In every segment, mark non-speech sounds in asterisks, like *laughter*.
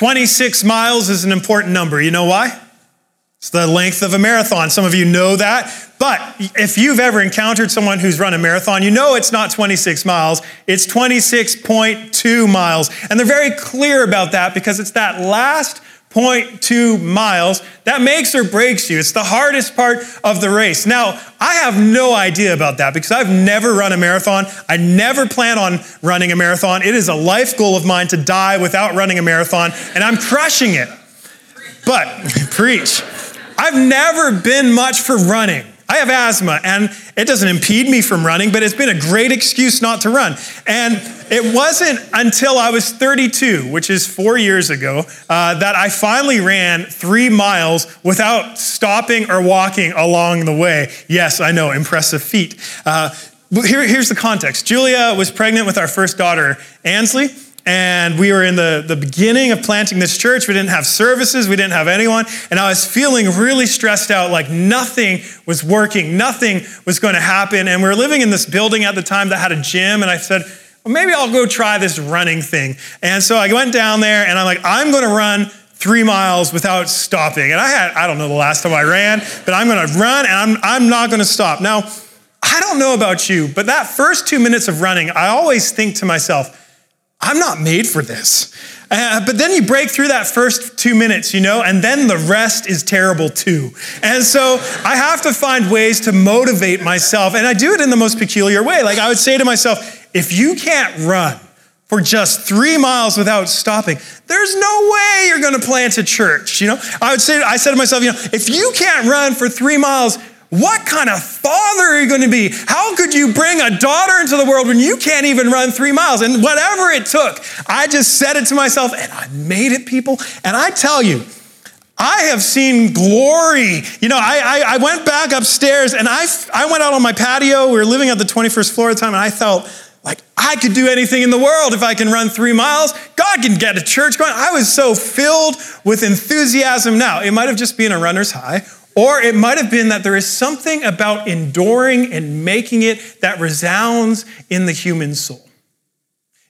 26 miles is an important number. You know why? It's the length of a marathon. Some of you know that. But if you've ever encountered someone who's run a marathon, you know it's not 26 miles, it's 26.2 miles. And they're very clear about that because it's that last 0.2 miles that makes or breaks you. It's the hardest part of the race. Now, I have no idea about that because I've never run a marathon. I never plan on running a marathon. It is a life goal of mine to die without running a marathon, and I'm crushing it. But, *laughs* preach. I've never been much for running. I have asthma and it doesn't impede me from running, but it's been a great excuse not to run. And it wasn't until I was 32, which is four years ago, uh, that I finally ran three miles without stopping or walking along the way. Yes, I know, impressive feat. Uh, here, here's the context Julia was pregnant with our first daughter, Ansley. And we were in the, the beginning of planting this church. We didn't have services, we didn't have anyone. And I was feeling really stressed out, like nothing was working, nothing was going to happen. And we were living in this building at the time that had a gym. And I said, well, maybe I'll go try this running thing. And so I went down there and I'm like, I'm going to run three miles without stopping. And I had, I don't know the last time I ran, but I'm going to run and I'm, I'm not going to stop. Now, I don't know about you, but that first two minutes of running, I always think to myself, I'm not made for this. Uh, but then you break through that first two minutes, you know, and then the rest is terrible too. And so I have to find ways to motivate myself. And I do it in the most peculiar way. Like I would say to myself, if you can't run for just three miles without stopping, there's no way you're going to plant a church. You know, I would say, I said to myself, you know, if you can't run for three miles what kind of father are you going to be? How could you bring a daughter into the world when you can't even run three miles? And whatever it took, I just said it to myself and I made it, people. And I tell you, I have seen glory. You know, I, I, I, went back upstairs and I, I went out on my patio. We were living at the 21st floor at the time, and I felt like I could do anything in the world if I can run three miles. God can get a church going. I was so filled with enthusiasm. Now, it might have just been a runner's high, or it might have been that there is something about enduring and making it that resounds in the human soul.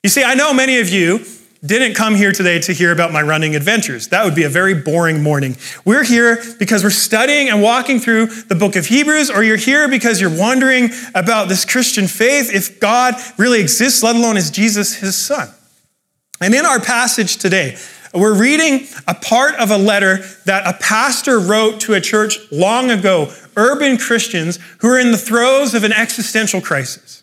You see, I know many of you didn't come here today to hear about my running adventures. That would be a very boring morning. We're here because we're studying and walking through the book of Hebrews, or you're here because you're wondering about this Christian faith, if God really exists, let alone is Jesus his son. And in our passage today, we're reading a part of a letter that a pastor wrote to a church long ago, urban Christians who are in the throes of an existential crisis.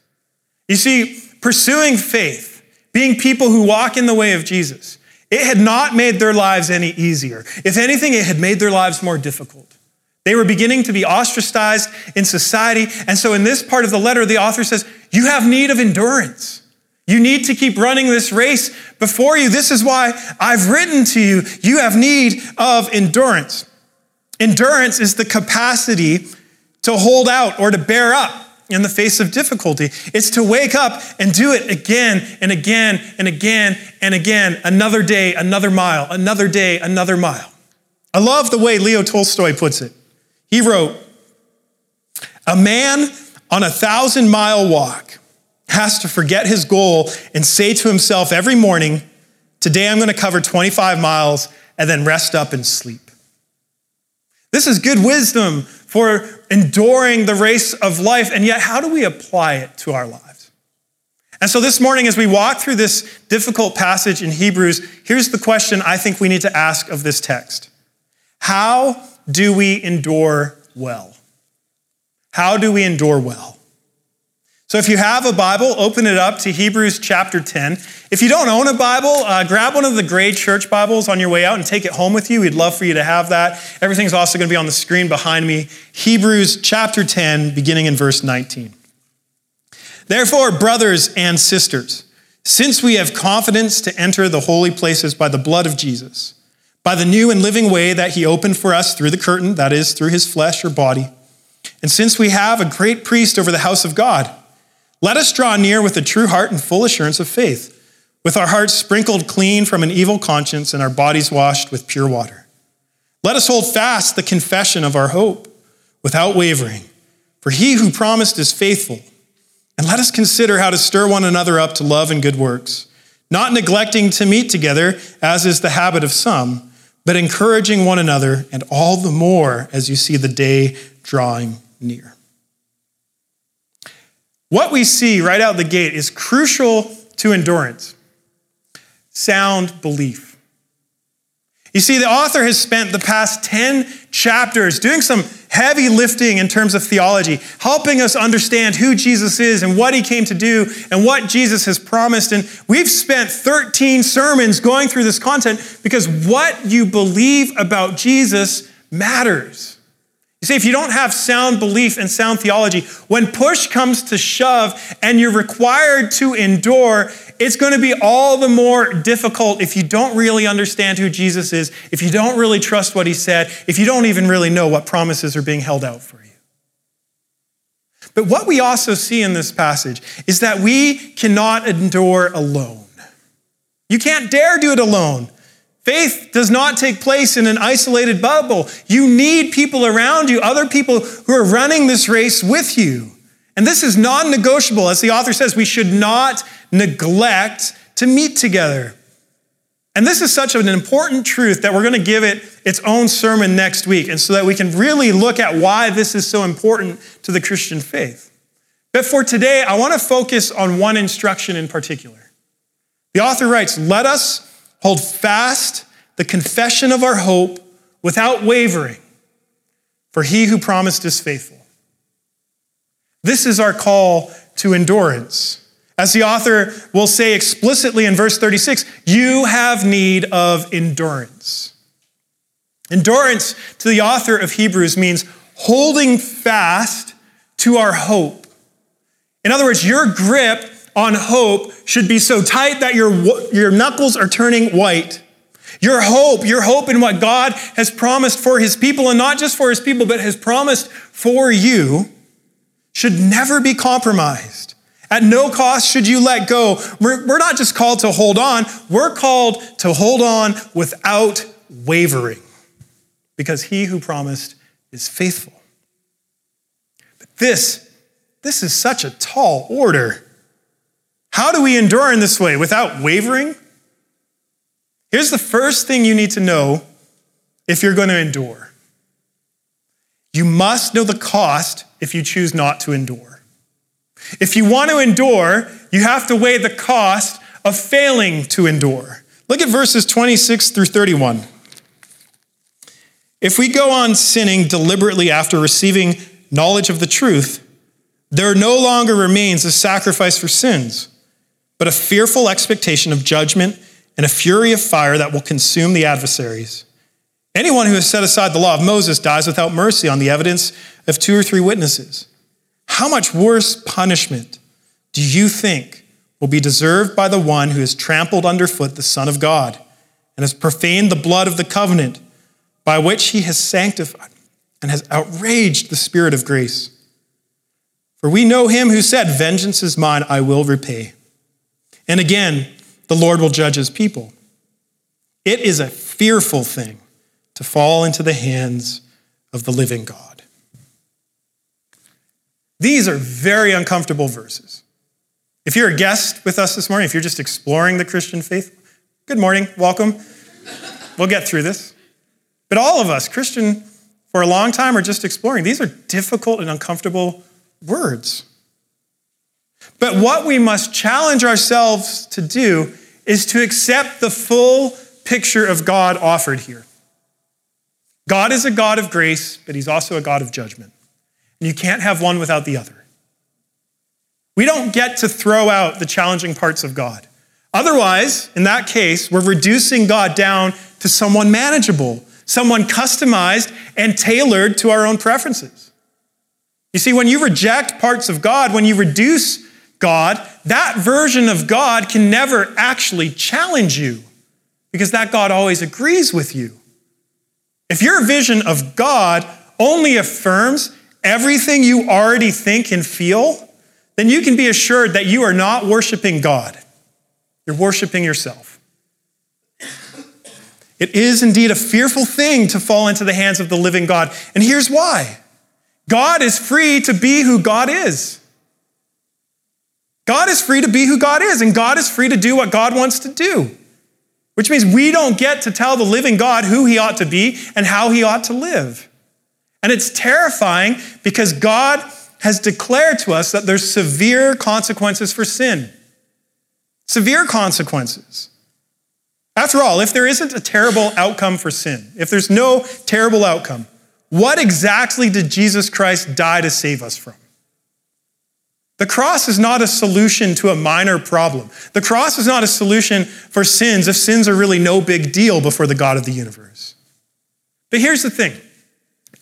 You see, pursuing faith, being people who walk in the way of Jesus, it had not made their lives any easier. If anything, it had made their lives more difficult. They were beginning to be ostracized in society. And so, in this part of the letter, the author says, You have need of endurance. You need to keep running this race before you. This is why I've written to you. You have need of endurance. Endurance is the capacity to hold out or to bear up in the face of difficulty. It's to wake up and do it again and again and again and again. Another day, another mile, another day, another mile. I love the way Leo Tolstoy puts it. He wrote, A man on a thousand mile walk has to forget his goal and say to himself every morning, Today I'm going to cover 25 miles and then rest up and sleep. This is good wisdom for enduring the race of life, and yet, how do we apply it to our lives? And so, this morning, as we walk through this difficult passage in Hebrews, here's the question I think we need to ask of this text How do we endure well? How do we endure well? So if you have a Bible, open it up to Hebrews chapter 10. If you don't own a Bible, uh, grab one of the gray church Bibles on your way out and take it home with you. We'd love for you to have that. Everything's also going to be on the screen behind me. Hebrews chapter 10, beginning in verse 19. Therefore, brothers and sisters, since we have confidence to enter the holy places by the blood of Jesus, by the new and living way that he opened for us through the curtain, that is, through his flesh or body, and since we have a great priest over the house of God, let us draw near with a true heart and full assurance of faith, with our hearts sprinkled clean from an evil conscience and our bodies washed with pure water. Let us hold fast the confession of our hope without wavering, for he who promised is faithful. And let us consider how to stir one another up to love and good works, not neglecting to meet together, as is the habit of some, but encouraging one another, and all the more as you see the day drawing near. What we see right out the gate is crucial to endurance sound belief. You see, the author has spent the past 10 chapters doing some heavy lifting in terms of theology, helping us understand who Jesus is and what he came to do and what Jesus has promised. And we've spent 13 sermons going through this content because what you believe about Jesus matters. See, if you don't have sound belief and sound theology, when push comes to shove and you're required to endure, it's going to be all the more difficult if you don't really understand who Jesus is, if you don't really trust what he said, if you don't even really know what promises are being held out for you. But what we also see in this passage is that we cannot endure alone. You can't dare do it alone. Faith does not take place in an isolated bubble. You need people around you, other people who are running this race with you. And this is non negotiable. As the author says, we should not neglect to meet together. And this is such an important truth that we're going to give it its own sermon next week, and so that we can really look at why this is so important to the Christian faith. But for today, I want to focus on one instruction in particular. The author writes, Let us hold fast the confession of our hope without wavering, for he who promised is faithful. This is our call to endurance. As the author will say explicitly in verse 36, you have need of endurance. Endurance to the author of Hebrews means holding fast to our hope. In other words, your grip on hope should be so tight that your, your knuckles are turning white. Your hope, your hope in what God has promised for his people, and not just for his people, but has promised for you, should never be compromised. At no cost should you let go. We're, we're not just called to hold on, we're called to hold on without wavering, because he who promised is faithful. But this, this is such a tall order. How do we endure in this way without wavering? Here's the first thing you need to know if you're going to endure you must know the cost if you choose not to endure. If you want to endure, you have to weigh the cost of failing to endure. Look at verses 26 through 31. If we go on sinning deliberately after receiving knowledge of the truth, there no longer remains a sacrifice for sins but a fearful expectation of judgment and a fury of fire that will consume the adversaries. Anyone who has set aside the law of Moses dies without mercy on the evidence of two or three witnesses. How much worse punishment do you think will be deserved by the one who has trampled underfoot the Son of God and has profaned the blood of the covenant by which he has sanctified and has outraged the Spirit of grace? For we know him who said, Vengeance is mine, I will repay. And again, the Lord will judge his people. It is a fearful thing to fall into the hands of the living God. These are very uncomfortable verses. If you're a guest with us this morning, if you're just exploring the Christian faith, good morning, welcome. We'll get through this. But all of us, Christian for a long time, are just exploring. These are difficult and uncomfortable words. But what we must challenge ourselves to do is to accept the full picture of God offered here. God is a God of grace, but he's also a God of judgment. And you can't have one without the other. We don't get to throw out the challenging parts of God. Otherwise, in that case, we're reducing God down to someone manageable, someone customized and tailored to our own preferences. You see, when you reject parts of God, when you reduce God, that version of God can never actually challenge you because that God always agrees with you. If your vision of God only affirms everything you already think and feel, then you can be assured that you are not worshiping God. You're worshiping yourself. It is indeed a fearful thing to fall into the hands of the living God. And here's why God is free to be who God is. God is free to be who God is, and God is free to do what God wants to do, which means we don't get to tell the living God who he ought to be and how he ought to live. And it's terrifying because God has declared to us that there's severe consequences for sin. Severe consequences. After all, if there isn't a terrible outcome for sin, if there's no terrible outcome, what exactly did Jesus Christ die to save us from? The cross is not a solution to a minor problem. The cross is not a solution for sins if sins are really no big deal before the God of the universe. But here's the thing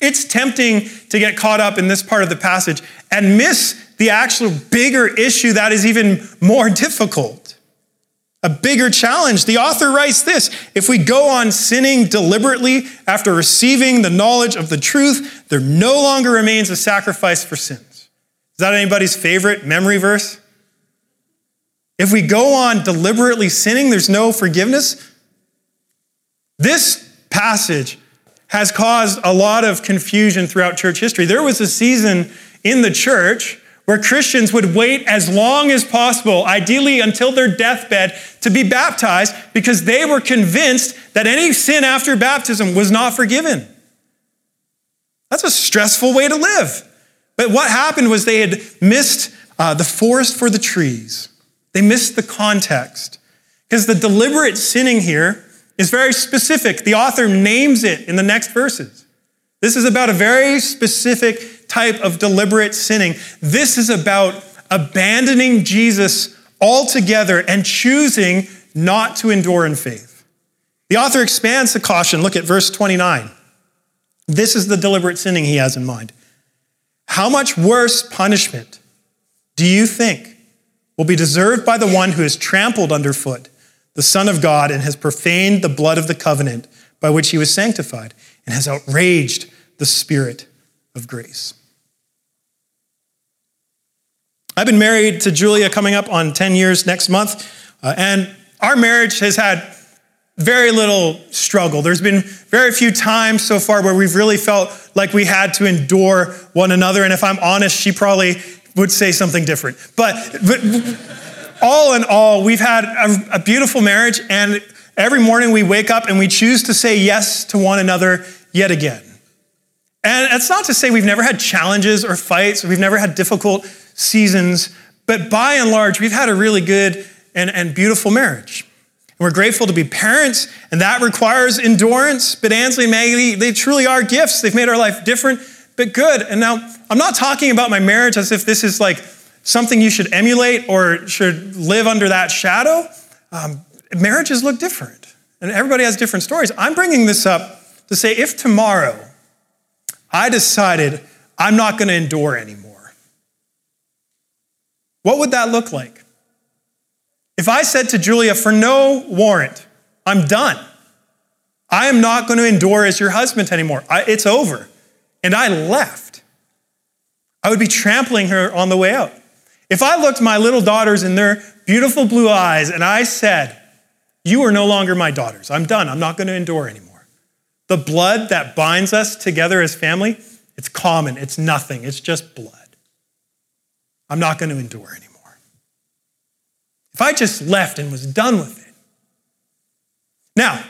it's tempting to get caught up in this part of the passage and miss the actual bigger issue that is even more *laughs* difficult. A bigger challenge. The author writes this If we go on sinning deliberately after receiving the knowledge of the truth, there no longer remains a sacrifice for sins. Is that anybody's favorite memory verse? If we go on deliberately sinning, there's no forgiveness. This passage has caused a lot of confusion throughout church history. There was a season in the church where Christians would wait as long as possible, ideally until their deathbed, to be baptized because they were convinced that any sin after baptism was not forgiven. That's a stressful way to live. But what happened was they had missed uh, the forest for the trees. They missed the context. Because the deliberate sinning here is very specific. The author names it in the next verses. This is about a very specific type of deliberate sinning. This is about abandoning Jesus altogether and choosing not to endure in faith. The author expands the caution. Look at verse 29. This is the deliberate sinning he has in mind. How much worse punishment do you think will be deserved by the one who has trampled underfoot the Son of God and has profaned the blood of the covenant by which he was sanctified and has outraged the Spirit of grace? I've been married to Julia coming up on 10 years next month, uh, and our marriage has had very little struggle. There's been very few times so far where we've really felt like we had to endure one another. And if I'm honest, she probably would say something different. But, but all in all, we've had a, a beautiful marriage. And every morning we wake up and we choose to say yes to one another yet again. And it's not to say we've never had challenges or fights, we've never had difficult seasons, but by and large, we've had a really good and, and beautiful marriage. And we're grateful to be parents, and that requires endurance. But Ansley and Maggie, they truly are gifts. They've made our life different, but good. And now, I'm not talking about my marriage as if this is like something you should emulate or should live under that shadow. Um, marriages look different, and everybody has different stories. I'm bringing this up to say if tomorrow I decided I'm not going to endure anymore, what would that look like? If I said to Julia, for no warrant, I'm done. I am not going to endure as your husband anymore. I, it's over. And I left. I would be trampling her on the way out. If I looked my little daughters in their beautiful blue eyes and I said, You are no longer my daughters. I'm done. I'm not going to endure anymore. The blood that binds us together as family, it's common. It's nothing. It's just blood. I'm not going to endure anymore. If I just left and was done with it. Now,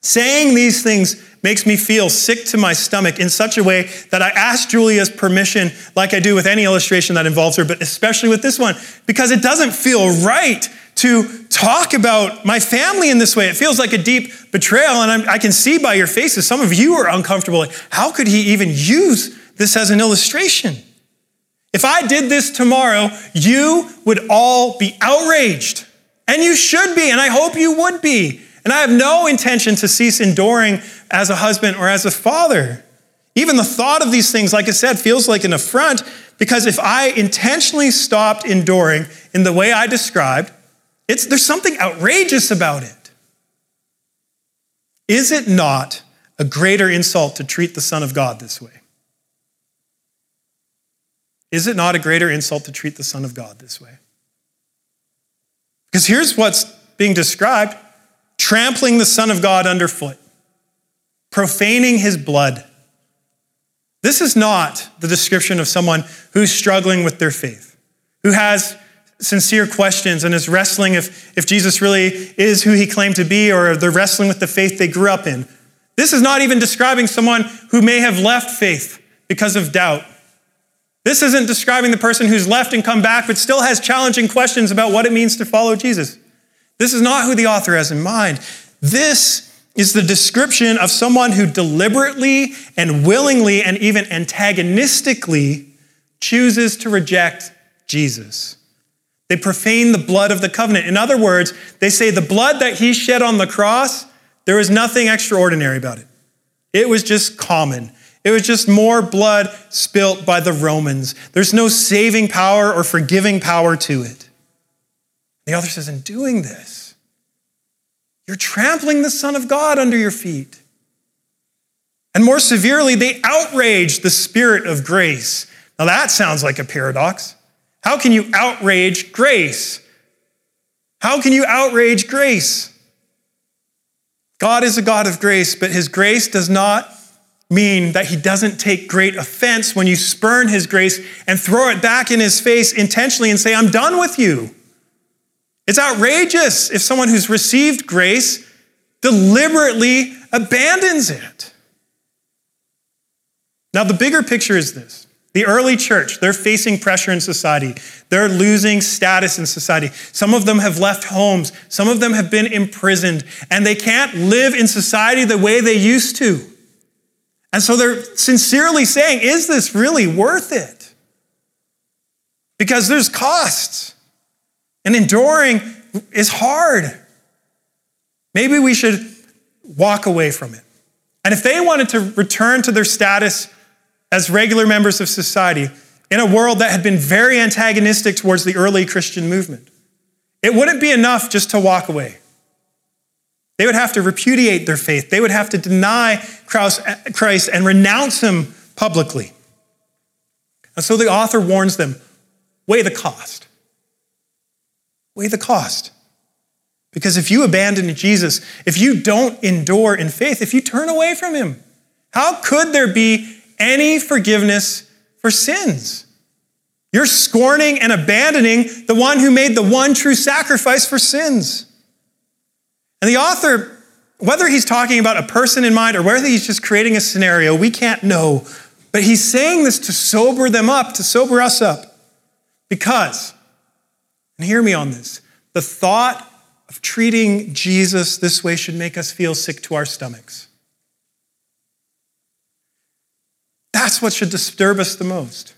saying these things makes me feel sick to my stomach in such a way that I ask Julia's permission, like I do with any illustration that involves her, but especially with this one, because it doesn't feel right to talk about my family in this way. It feels like a deep betrayal, and I'm, i can see by your faces, some of you are uncomfortable. Like, How could he even use this as an illustration? If I did this tomorrow, you would all be outraged. And you should be, and I hope you would be. And I have no intention to cease enduring as a husband or as a father. Even the thought of these things, like I said, feels like an affront because if I intentionally stopped enduring in the way I described, it's, there's something outrageous about it. Is it not a greater insult to treat the Son of God this way? Is it not a greater insult to treat the Son of God this way? Because here's what's being described trampling the Son of God underfoot, profaning his blood. This is not the description of someone who's struggling with their faith, who has sincere questions and is wrestling if, if Jesus really is who he claimed to be, or they're wrestling with the faith they grew up in. This is not even describing someone who may have left faith because of doubt. This isn't describing the person who's left and come back, but still has challenging questions about what it means to follow Jesus. This is not who the author has in mind. This is the description of someone who deliberately and willingly and even antagonistically chooses to reject Jesus. They profane the blood of the covenant. In other words, they say the blood that he shed on the cross, there was nothing extraordinary about it. It was just common. It was just more blood spilt by the Romans. There's no saving power or forgiving power to it. The author says, in doing this, you're trampling the Son of God under your feet. And more severely, they outrage the Spirit of grace. Now that sounds like a paradox. How can you outrage grace? How can you outrage grace? God is a God of grace, but his grace does not mean that he doesn't take great offense when you spurn his grace and throw it back in his face intentionally and say, I'm done with you. It's outrageous if someone who's received grace deliberately abandons it. Now, the bigger picture is this the early church, they're facing pressure in society. They're losing status in society. Some of them have left homes. Some of them have been imprisoned, and they can't live in society the way they used to. And so they're sincerely saying, Is this really worth it? Because there's costs, and enduring is hard. Maybe we should walk away from it. And if they wanted to return to their status as regular members of society in a world that had been very antagonistic towards the early Christian movement. It wouldn't be enough just to walk away. They would have to repudiate their faith. They would have to deny Christ and renounce him publicly. And so the author warns them weigh the cost. Weigh the cost. Because if you abandon Jesus, if you don't endure in faith, if you turn away from him, how could there be any forgiveness for sins. You're scorning and abandoning the one who made the one true sacrifice for sins. And the author, whether he's talking about a person in mind or whether he's just creating a scenario, we can't know. But he's saying this to sober them up, to sober us up. Because, and hear me on this, the thought of treating Jesus this way should make us feel sick to our stomachs. That's what should disturb us the most.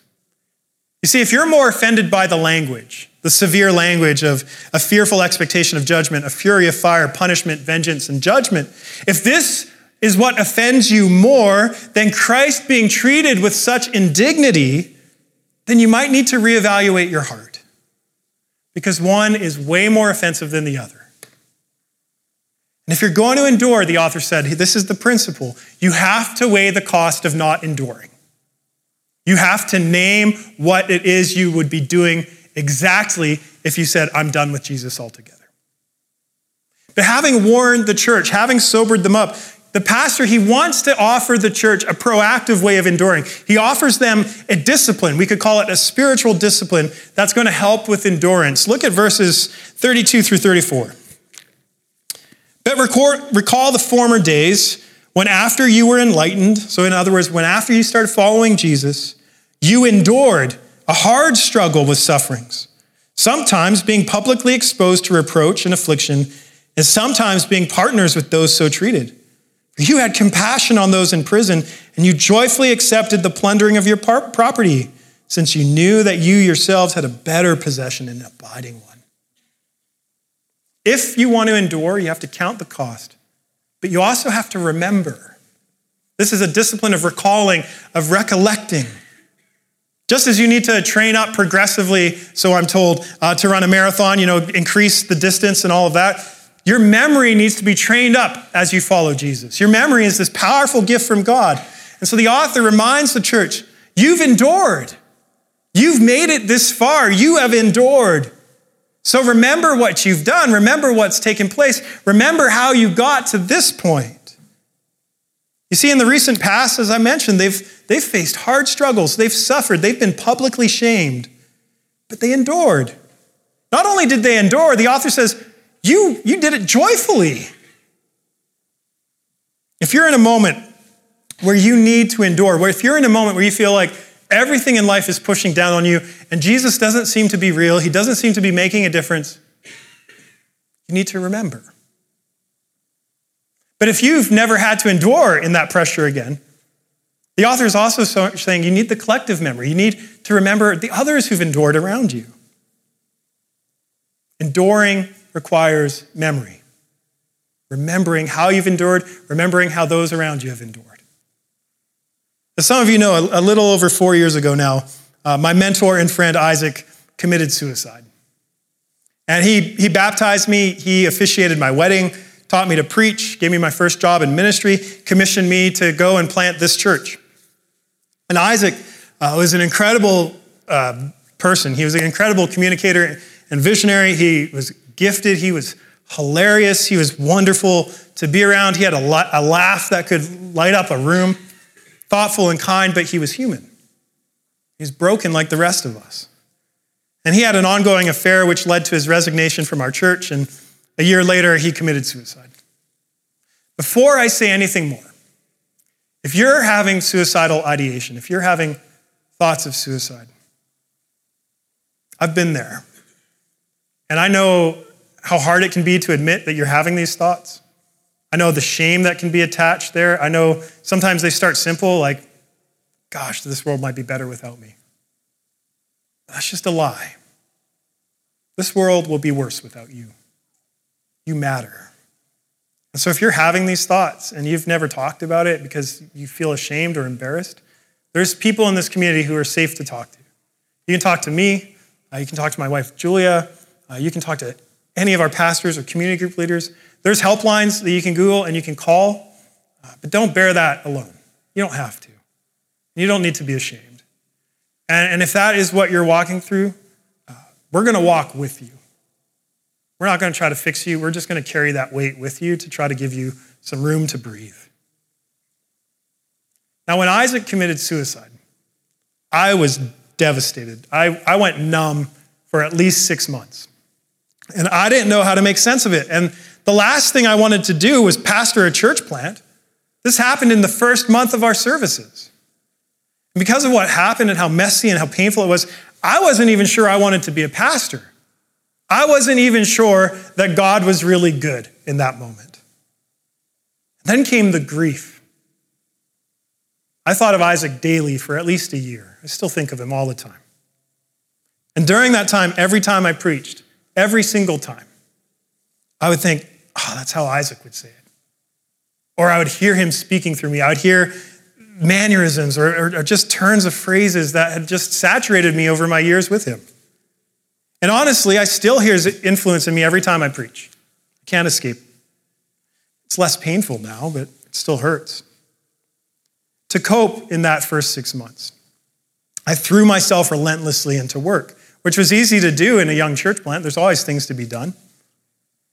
You see, if you're more offended by the language, the severe language of a fearful expectation of judgment, a fury of fire, punishment, vengeance, and judgment, if this is what offends you more than Christ being treated with such indignity, then you might need to reevaluate your heart. Because one is way more offensive than the other. And if you're going to endure, the author said, this is the principle you have to weigh the cost of not enduring. You have to name what it is you would be doing exactly if you said, I'm done with Jesus altogether. But having warned the church, having sobered them up, the pastor, he wants to offer the church a proactive way of enduring. He offers them a discipline. We could call it a spiritual discipline that's going to help with endurance. Look at verses 32 through 34. But recall the former days when, after you were enlightened, so in other words, when after you started following Jesus, you endured a hard struggle with sufferings, sometimes being publicly exposed to reproach and affliction, and sometimes being partners with those so treated. You had compassion on those in prison, and you joyfully accepted the plundering of your property, since you knew that you yourselves had a better possession and an abiding one. If you want to endure, you have to count the cost, but you also have to remember. This is a discipline of recalling, of recollecting. Just as you need to train up progressively, so I'm told, uh, to run a marathon, you know, increase the distance and all of that, your memory needs to be trained up as you follow Jesus. Your memory is this powerful gift from God. And so the author reminds the church you've endured, you've made it this far, you have endured. So remember what you've done. Remember what's taken place. Remember how you got to this point. You see, in the recent past, as I mentioned, they've, they've faced hard struggles. They've suffered. They've been publicly shamed, but they endured. Not only did they endure, the author says, you, you did it joyfully. If you're in a moment where you need to endure, where if you're in a moment where you feel like everything in life is pushing down on you and Jesus doesn't seem to be real, he doesn't seem to be making a difference, you need to remember. But if you've never had to endure in that pressure again, the author is also saying you need the collective memory. You need to remember the others who've endured around you. Enduring requires memory. Remembering how you've endured, remembering how those around you have endured. As some of you know, a little over four years ago now, uh, my mentor and friend Isaac committed suicide. And he, he baptized me, he officiated my wedding, taught me to preach, gave me my first job in ministry, commissioned me to go and plant this church. And Isaac uh, was an incredible uh, person. He was an incredible communicator and visionary. He was gifted, he was hilarious, he was wonderful to be around. He had a, la- a laugh that could light up a room thoughtful and kind, but he was human. He's broken like the rest of us. And he had an ongoing affair which led to his resignation from our church, and a year later, he committed suicide. Before I say anything more, if you're having suicidal ideation, if you're having thoughts of suicide, I've been there. And I know how hard it can be to admit that you're having these thoughts. I know the shame that can be attached there. I know sometimes they start simple, like, gosh, this world might be better without me. That's just a lie. This world will be worse without you. You matter. And so if you're having these thoughts and you've never talked about it because you feel ashamed or embarrassed, there's people in this community who are safe to talk to. You can talk to me, uh, you can talk to my wife, Julia, uh, you can talk to any of our pastors or community group leaders. There's helplines that you can Google and you can call, uh, but don't bear that alone. You don't have to. You don't need to be ashamed. And, and if that is what you're walking through, uh, we're going to walk with you. We're not going to try to fix you. We're just going to carry that weight with you to try to give you some room to breathe. Now, when Isaac committed suicide, I was devastated. I, I went numb for at least six months. And I didn't know how to make sense of it. And the last thing I wanted to do was pastor a church plant. This happened in the first month of our services. And because of what happened and how messy and how painful it was, I wasn't even sure I wanted to be a pastor. I wasn't even sure that God was really good in that moment. Then came the grief. I thought of Isaac daily for at least a year. I still think of him all the time. And during that time, every time I preached, every single time, I would think, oh, that's how Isaac would say it. Or I would hear him speaking through me. I would hear mannerisms or, or, or just turns of phrases that had just saturated me over my years with him. And honestly, I still hear his influence in me every time I preach. I can't escape. It's less painful now, but it still hurts. To cope in that first six months, I threw myself relentlessly into work, which was easy to do in a young church plant. There's always things to be done.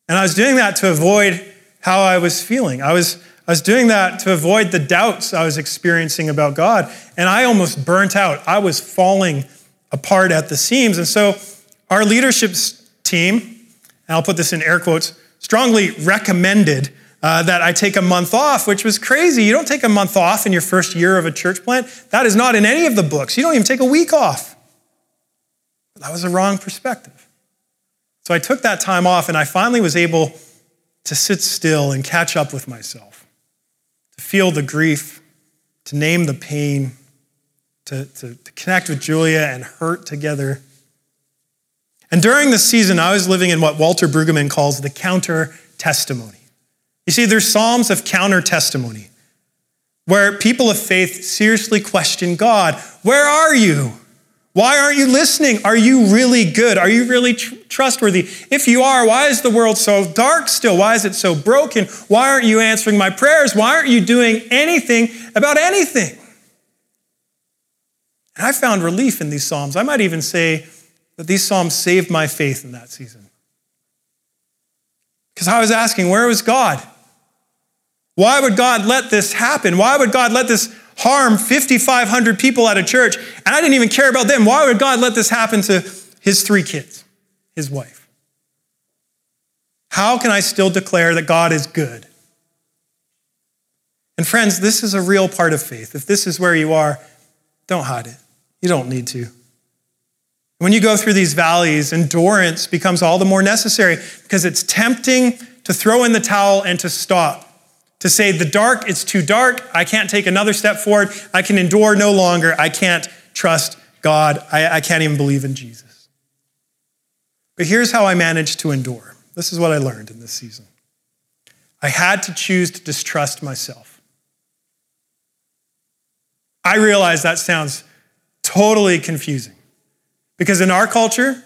And I was doing that to avoid how I was feeling. I was, I was doing that to avoid the doubts I was experiencing about God. And I almost burnt out. I was falling apart at the seams. And so our leadership team, and I'll put this in air quotes, strongly recommended uh, that I take a month off, which was crazy. You don't take a month off in your first year of a church plant. That is not in any of the books. You don't even take a week off. That was a wrong perspective. So I took that time off and I finally was able to sit still and catch up with myself, to feel the grief, to name the pain, to, to, to connect with Julia and hurt together. And during the season, I was living in what Walter Brueggemann calls the counter testimony. You see, there's Psalms of counter testimony where people of faith seriously question God Where are you? Why aren't you listening? Are you really good? Are you really tr- trustworthy? If you are, why is the world so dark still? Why is it so broken? Why aren't you answering my prayers? Why aren't you doing anything about anything? And I found relief in these Psalms. I might even say that these Psalms saved my faith in that season. Because I was asking, where was God? Why would God let this happen? Why would God let this harm 5,500 people at a church, and I didn't even care about them. Why would God let this happen to his three kids, his wife? How can I still declare that God is good? And friends, this is a real part of faith. If this is where you are, don't hide it. You don't need to. When you go through these valleys, endurance becomes all the more necessary because it's tempting to throw in the towel and to stop. To say, the dark, it's too dark. I can't take another step forward. I can endure no longer. I can't trust God. I, I can't even believe in Jesus. But here's how I managed to endure. This is what I learned in this season. I had to choose to distrust myself. I realize that sounds totally confusing. Because in our culture,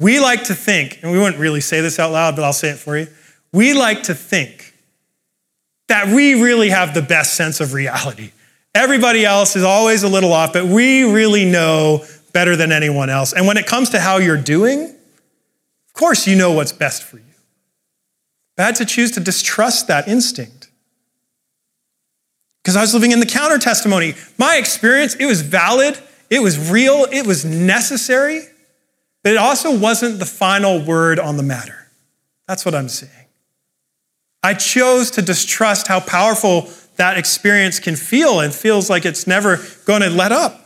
we like to think, and we wouldn't really say this out loud, but I'll say it for you. We like to think that we really have the best sense of reality. Everybody else is always a little off, but we really know better than anyone else. And when it comes to how you're doing, of course you know what's best for you. Bad to choose to distrust that instinct. Because I was living in the counter testimony. My experience, it was valid it was real, it was necessary, but it also wasn't the final word on the matter. That's what I'm saying. I chose to distrust how powerful that experience can feel and feels like it's never going to let up.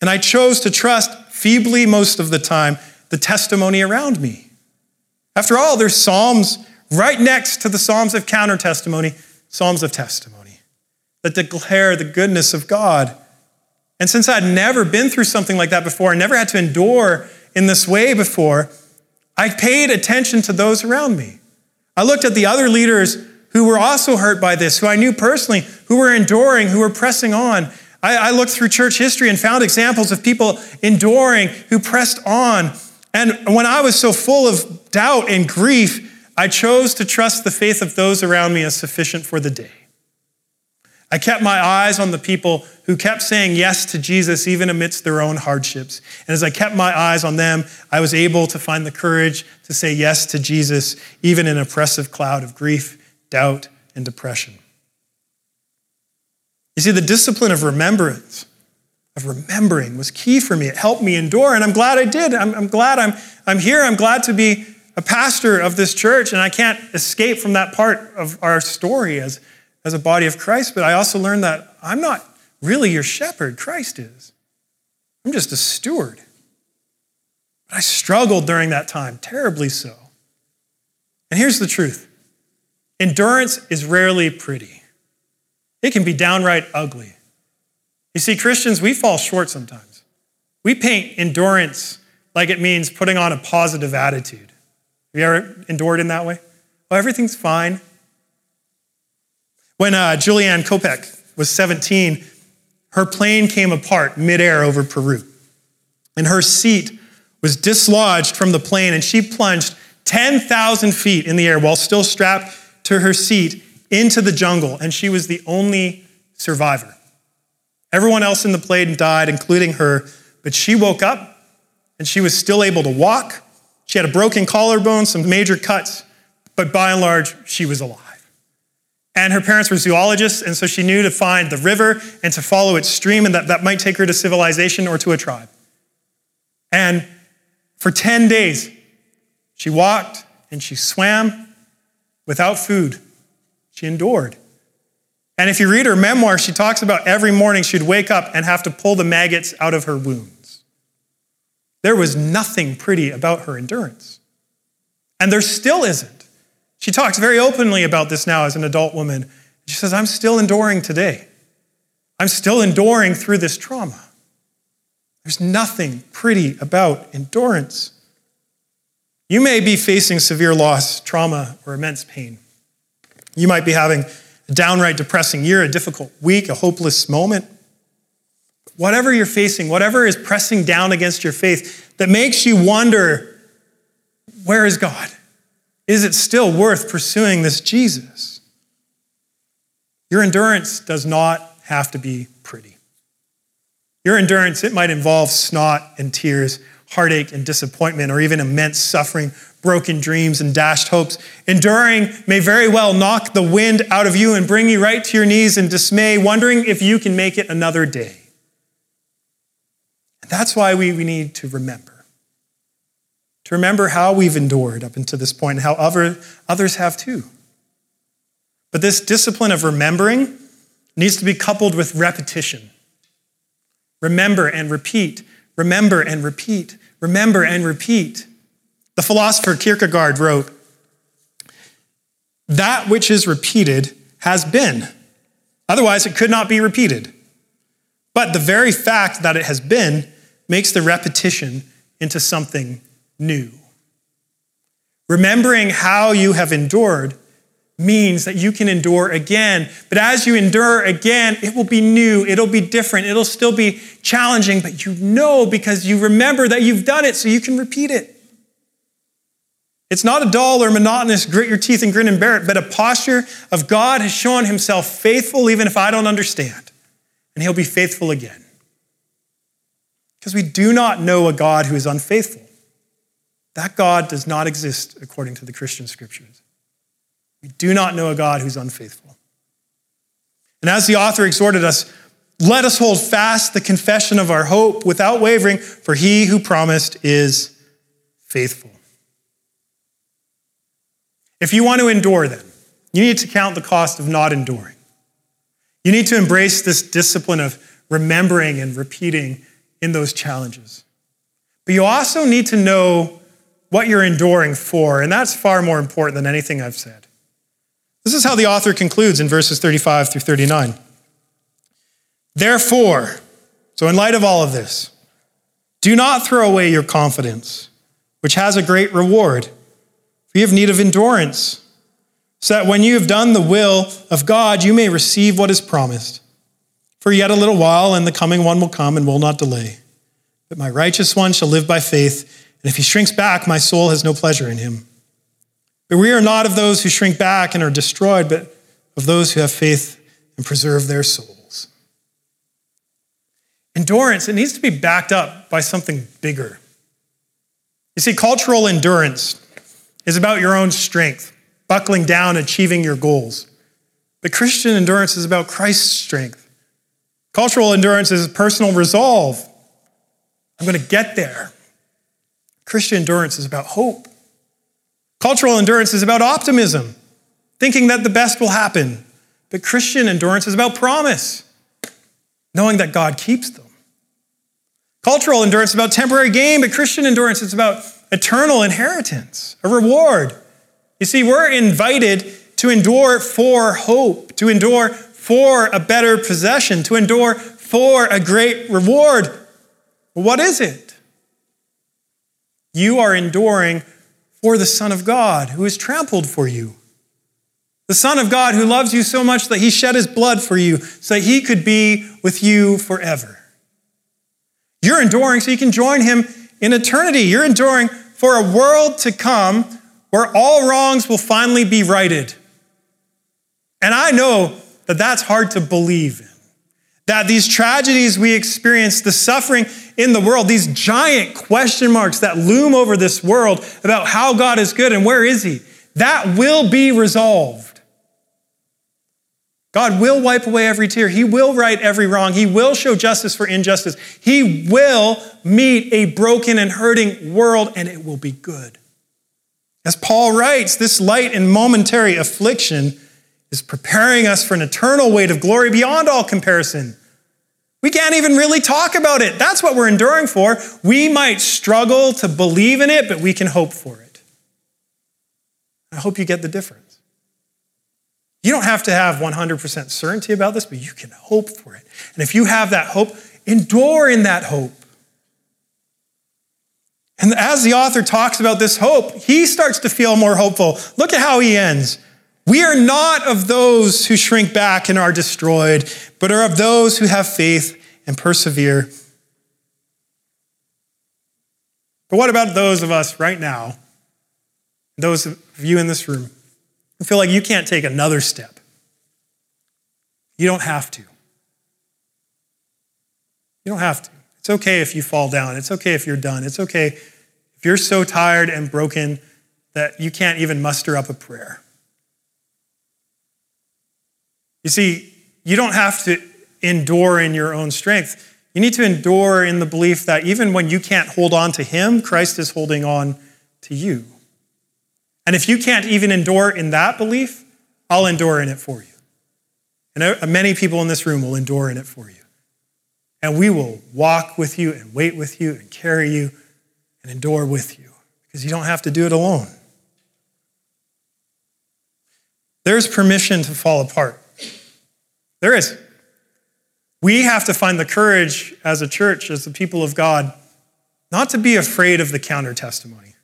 And I chose to trust, feebly most of the time, the testimony around me. After all, there's Psalms right next to the Psalms of counter testimony, Psalms of testimony that declare the goodness of God and since I'd never been through something like that before, I never had to endure in this way before, I paid attention to those around me. I looked at the other leaders who were also hurt by this, who I knew personally, who were enduring, who were pressing on. I, I looked through church history and found examples of people enduring who pressed on. And when I was so full of doubt and grief, I chose to trust the faith of those around me as sufficient for the day. I kept my eyes on the people who kept saying yes to Jesus even amidst their own hardships. And as I kept my eyes on them, I was able to find the courage to say yes to Jesus even in an oppressive cloud of grief, doubt, and depression. You see, the discipline of remembrance, of remembering, was key for me. It helped me endure, and I'm glad I did. I'm, I'm glad I'm, I'm here. I'm glad to be a pastor of this church, and I can't escape from that part of our story as as a body of Christ, but I also learned that I'm not really your shepherd, Christ is. I'm just a steward. But I struggled during that time, terribly so. And here's the truth endurance is rarely pretty, it can be downright ugly. You see, Christians, we fall short sometimes. We paint endurance like it means putting on a positive attitude. Have you ever endured in that way? Well, everything's fine. When uh, Juliane Koepcke was 17, her plane came apart midair over Peru. And her seat was dislodged from the plane, and she plunged 10,000 feet in the air while still strapped to her seat into the jungle, and she was the only survivor. Everyone else in the plane died, including her, but she woke up and she was still able to walk. She had a broken collarbone, some major cuts, but by and large, she was alive. And her parents were zoologists, and so she knew to find the river and to follow its stream, and that, that might take her to civilization or to a tribe. And for 10 days, she walked and she swam without food. She endured. And if you read her memoir, she talks about every morning she'd wake up and have to pull the maggots out of her wounds. There was nothing pretty about her endurance. And there still isn't. She talks very openly about this now as an adult woman. She says, I'm still enduring today. I'm still enduring through this trauma. There's nothing pretty about endurance. You may be facing severe loss, trauma, or immense pain. You might be having a downright depressing year, a difficult week, a hopeless moment. Whatever you're facing, whatever is pressing down against your faith that makes you wonder, where is God? Is it still worth pursuing this Jesus? Your endurance does not have to be pretty. Your endurance, it might involve snot and tears, heartache and disappointment, or even immense suffering, broken dreams, and dashed hopes. Enduring may very well knock the wind out of you and bring you right to your knees in dismay, wondering if you can make it another day. And that's why we, we need to remember. To remember how we've endured up until this point and how other, others have too. But this discipline of remembering needs to be coupled with repetition. Remember and repeat, remember and repeat, remember and repeat. The philosopher Kierkegaard wrote, That which is repeated has been. Otherwise, it could not be repeated. But the very fact that it has been makes the repetition into something new. Remembering how you have endured means that you can endure again. But as you endure again, it will be new, it'll be different, it'll still be challenging, but you know because you remember that you've done it so you can repeat it. It's not a dull or monotonous grit your teeth and grin and bear it, but a posture of God has shown himself faithful even if I don't understand. And he'll be faithful again. Because we do not know a God who is unfaithful. That God does not exist according to the Christian scriptures. We do not know a God who's unfaithful. And as the author exhorted us, let us hold fast the confession of our hope without wavering, for he who promised is faithful. If you want to endure, then, you need to count the cost of not enduring. You need to embrace this discipline of remembering and repeating in those challenges. But you also need to know what you're enduring for, and that's far more important than anything I've said. This is how the author concludes in verses 35 through 39. Therefore, so in light of all of this, do not throw away your confidence, which has a great reward. For you have need of endurance, so that when you have done the will of God, you may receive what is promised. For yet a little while, and the coming one will come and will not delay. But my righteous one shall live by faith, and if he shrinks back, my soul has no pleasure in him. But we are not of those who shrink back and are destroyed, but of those who have faith and preserve their souls. Endurance, it needs to be backed up by something bigger. You see, cultural endurance is about your own strength, buckling down, achieving your goals. But Christian endurance is about Christ's strength. Cultural endurance is personal resolve. I'm going to get there. Christian endurance is about hope. Cultural endurance is about optimism, thinking that the best will happen. But Christian endurance is about promise, knowing that God keeps them. Cultural endurance is about temporary gain, but Christian endurance is about eternal inheritance, a reward. You see, we're invited to endure for hope, to endure for a better possession, to endure for a great reward. What is it? You are enduring for the Son of God who is trampled for you. The Son of God who loves you so much that he shed his blood for you so that he could be with you forever. You're enduring so you can join him in eternity. You're enduring for a world to come where all wrongs will finally be righted. And I know that that's hard to believe in. That these tragedies we experience, the suffering in the world, these giant question marks that loom over this world about how God is good and where is He, that will be resolved. God will wipe away every tear. He will right every wrong. He will show justice for injustice. He will meet a broken and hurting world, and it will be good. As Paul writes, this light and momentary affliction is preparing us for an eternal weight of glory beyond all comparison. We can't even really talk about it. That's what we're enduring for. We might struggle to believe in it, but we can hope for it. I hope you get the difference. You don't have to have 100% certainty about this, but you can hope for it. And if you have that hope, endure in that hope. And as the author talks about this hope, he starts to feel more hopeful. Look at how he ends. We are not of those who shrink back and are destroyed, but are of those who have faith and persevere. But what about those of us right now, those of you in this room, who feel like you can't take another step. You don't have to. You don't have to. It's okay if you fall down. It's okay if you're done. It's okay if you're so tired and broken that you can't even muster up a prayer. You see, you don't have to endure in your own strength. You need to endure in the belief that even when you can't hold on to Him, Christ is holding on to you. And if you can't even endure in that belief, I'll endure in it for you. And uh, many people in this room will endure in it for you. And we will walk with you and wait with you and carry you and endure with you because you don't have to do it alone. There's permission to fall apart. There is. We have to find the courage as a church, as the people of God, not to be afraid of the counter testimony,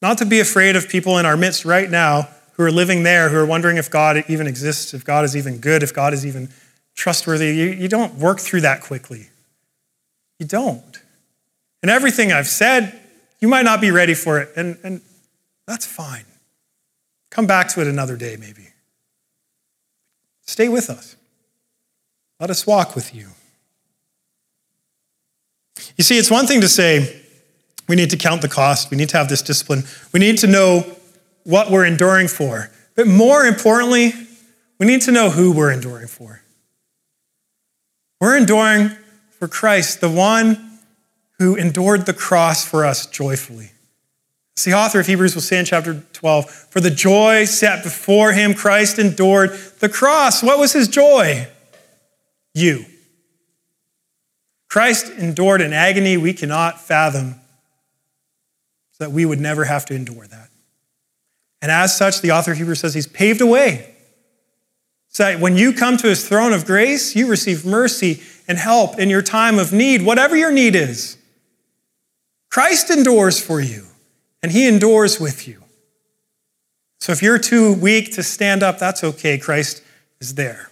not to be afraid of people in our midst right now who are living there, who are wondering if God even exists, if God is even good, if God is even trustworthy. You, you don't work through that quickly. You don't. And everything I've said, you might not be ready for it, and, and that's fine. Come back to it another day, maybe. Stay with us. Let us walk with you. You see, it's one thing to say, we need to count the cost, we need to have this discipline, we need to know what we're enduring for. But more importantly, we need to know who we're enduring for. We're enduring for Christ, the one who endured the cross for us joyfully. The author of Hebrews will say in chapter 12, for the joy set before him, Christ endured the cross. What was his joy? You. Christ endured an agony we cannot fathom so that we would never have to endure that. And as such, the author of Hebrews says he's paved a way. So that when you come to his throne of grace, you receive mercy and help in your time of need, whatever your need is. Christ endures for you, and he endures with you. So if you're too weak to stand up, that's okay. Christ is there.